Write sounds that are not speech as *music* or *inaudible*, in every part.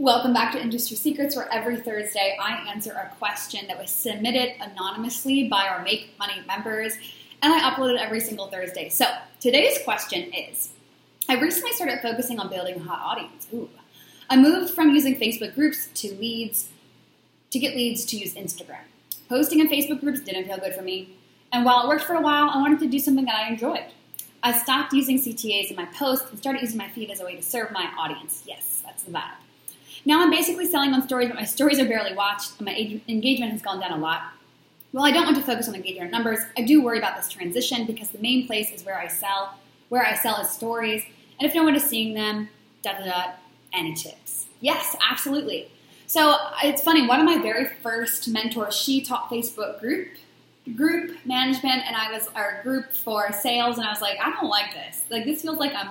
Welcome back to Industry Secrets, where every Thursday I answer a question that was submitted anonymously by our Make Money members, and I upload it every single Thursday. So today's question is I recently started focusing on building a hot audience. Ooh. I moved from using Facebook groups to leads to get leads to use Instagram. Posting in Facebook groups didn't feel good for me, and while it worked for a while, I wanted to do something that I enjoyed. I stopped using CTAs in my posts and started using my feed as a way to serve my audience. Yes, that's the vibe. Now I'm basically selling on stories, but my stories are barely watched, and my engagement has gone down a lot. While I don't want to focus on engagement numbers, I do worry about this transition because the main place is where I sell. Where I sell is stories, and if no one is seeing them, da da da, any tips? Yes, absolutely. So it's funny. One of my very first mentors, she taught Facebook group group management, and I was our group for sales, and I was like, I don't like this. Like this feels like I'm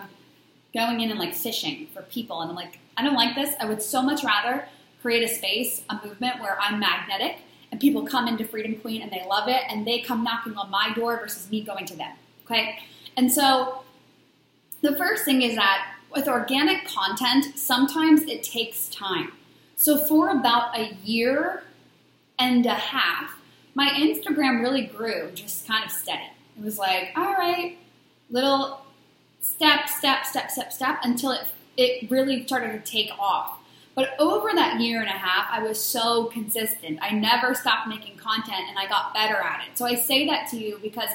going in and like fishing for people, and I'm like, I don't like this. I would so much rather create a space, a movement where I'm magnetic and people come into Freedom Queen and they love it, and they come knocking on my door versus me going to them. Okay, and so the first thing is that with organic content, sometimes it takes time. So for about a year and a half, my Instagram really grew just kind of steady. It was like, all right, little step, step, step, step, step until it it really started to take off. But over that year and a half, I was so consistent. I never stopped making content and I got better at it. So I say that to you because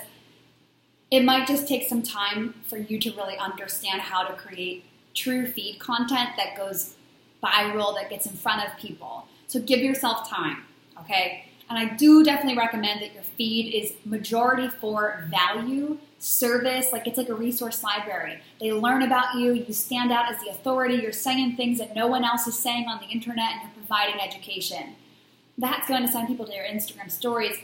it might just take some time for you to really understand how to create true feed content that goes viral, that gets in front of people. So give yourself time, okay? And I do definitely recommend that your feed is majority for value, service, like it's like a resource library. They learn about you, you stand out as the authority, you're saying things that no one else is saying on the internet, and you're providing education. That's going to send people to your Instagram stories.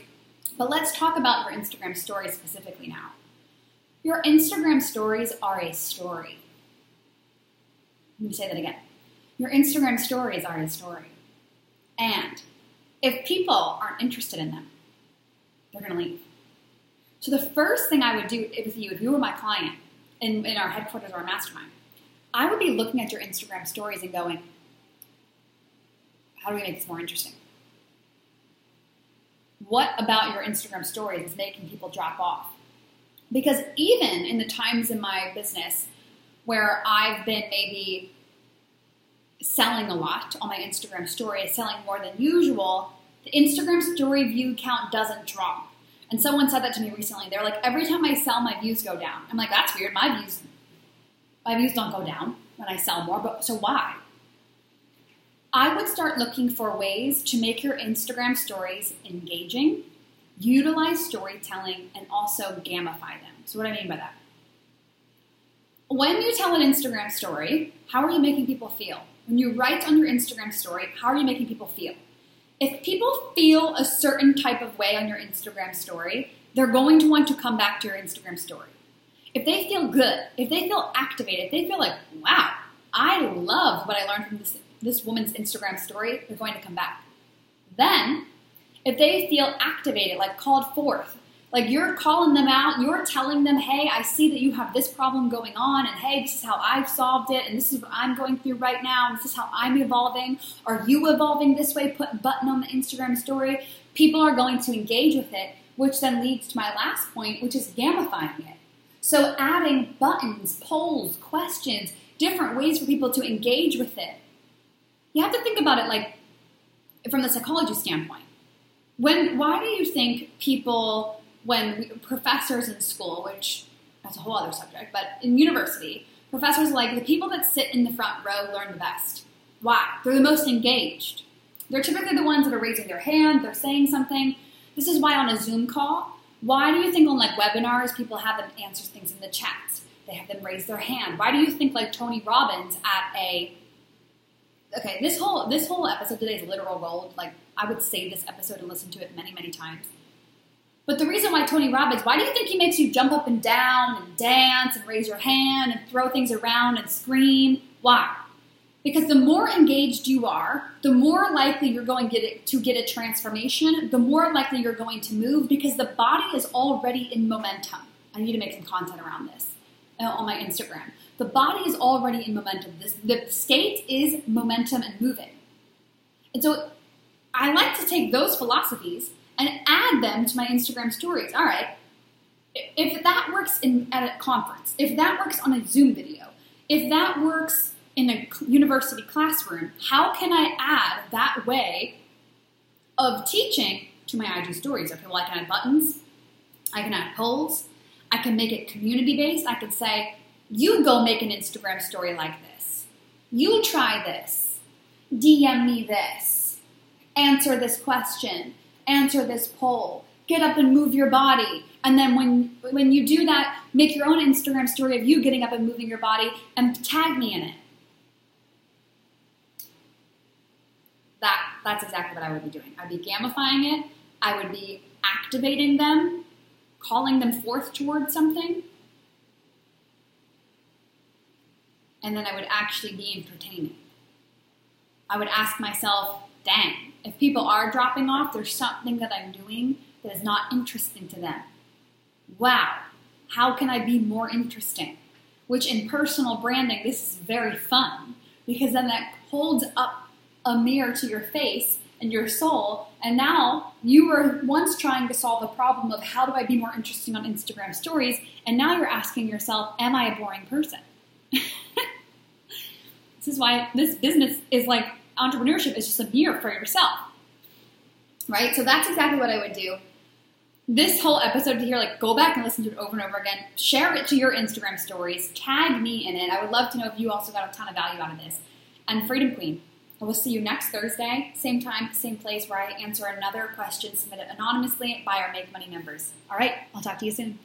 But let's talk about your Instagram stories specifically now. Your Instagram stories are a story. Let me say that again. Your Instagram stories are a story. And if people aren't interested in them, they're going to leave. So the first thing I would do with you, if you were my client in, in our headquarters or our mastermind, I would be looking at your Instagram stories and going, how do we make this more interesting? What about your Instagram stories is making people drop off? Because even in the times in my business where I've been maybe selling a lot on my Instagram story, selling more than usual, the Instagram story view count doesn't drop. And someone said that to me recently. They're like, every time I sell, my views go down. I'm like, that's weird. My views, my views don't go down when I sell more. But so why? I would start looking for ways to make your Instagram stories engaging, utilize storytelling, and also gamify them. So what do I mean by that? When you tell an Instagram story, how are you making people feel? When you write on your Instagram story, how are you making people feel? If people feel a certain type of way on your Instagram story, they're going to want to come back to your Instagram story. If they feel good, if they feel activated, if they feel like, wow, I love what I learned from this, this woman's Instagram story, they're going to come back. Then, if they feel activated, like called forth, like you're calling them out, you're telling them, hey, I see that you have this problem going on, and hey, this is how I've solved it, and this is what I'm going through right now, and this is how I'm evolving. Are you evolving this way? Put a button on the Instagram story. People are going to engage with it, which then leads to my last point, which is gamifying it. So adding buttons, polls, questions, different ways for people to engage with it. You have to think about it like from the psychology standpoint. When why do you think people when we, professors in school, which that's a whole other subject, but in university, professors like the people that sit in the front row learn the best. Why? They're the most engaged. They're typically the ones that are raising their hand, they're saying something. This is why on a Zoom call, why do you think on like webinars people have them answer things in the chat? They have them raise their hand. Why do you think like Tony Robbins at a okay, this whole this whole episode today is literal gold. Like I would save this episode and listen to it many, many times. But the reason why Tony Robbins, why do you think he makes you jump up and down and dance and raise your hand and throw things around and scream? Why? Because the more engaged you are, the more likely you're going to get, to get a transformation, the more likely you're going to move because the body is already in momentum. I need to make some content around this uh, on my Instagram. The body is already in momentum. This, the state is momentum and moving. And so I like to take those philosophies and add them to my Instagram stories. All right, if that works in, at a conference, if that works on a Zoom video, if that works in a university classroom, how can I add that way of teaching to my IG stories? Okay, well, I can add buttons, I can add polls, I can make it community based. I can say, you go make an Instagram story like this. You try this. DM me this. Answer this question. Answer this poll. Get up and move your body. And then when when you do that, make your own Instagram story of you getting up and moving your body and tag me in it. That that's exactly what I would be doing. I'd be gamifying it. I would be activating them, calling them forth towards something. And then I would actually be entertaining. I would ask myself, dang, if people are dropping off, there's something that I'm doing that is not interesting to them wow, how can I be more interesting? Which in personal branding, this is very fun because then that holds up a mirror to your face and your soul. And now you were once trying to solve the problem of how do I be more interesting on Instagram stories, and now you're asking yourself, am I a boring person? *laughs* this is why this business is like entrepreneurship is just a mirror for yourself. Right? So that's exactly what I would do this whole episode to hear, like, go back and listen to it over and over again. Share it to your Instagram stories. Tag me in it. I would love to know if you also got a ton of value out of this. And Freedom Queen, I will see you next Thursday, same time, same place, where I answer another question submitted anonymously by our Make Money members. All right, I'll talk to you soon.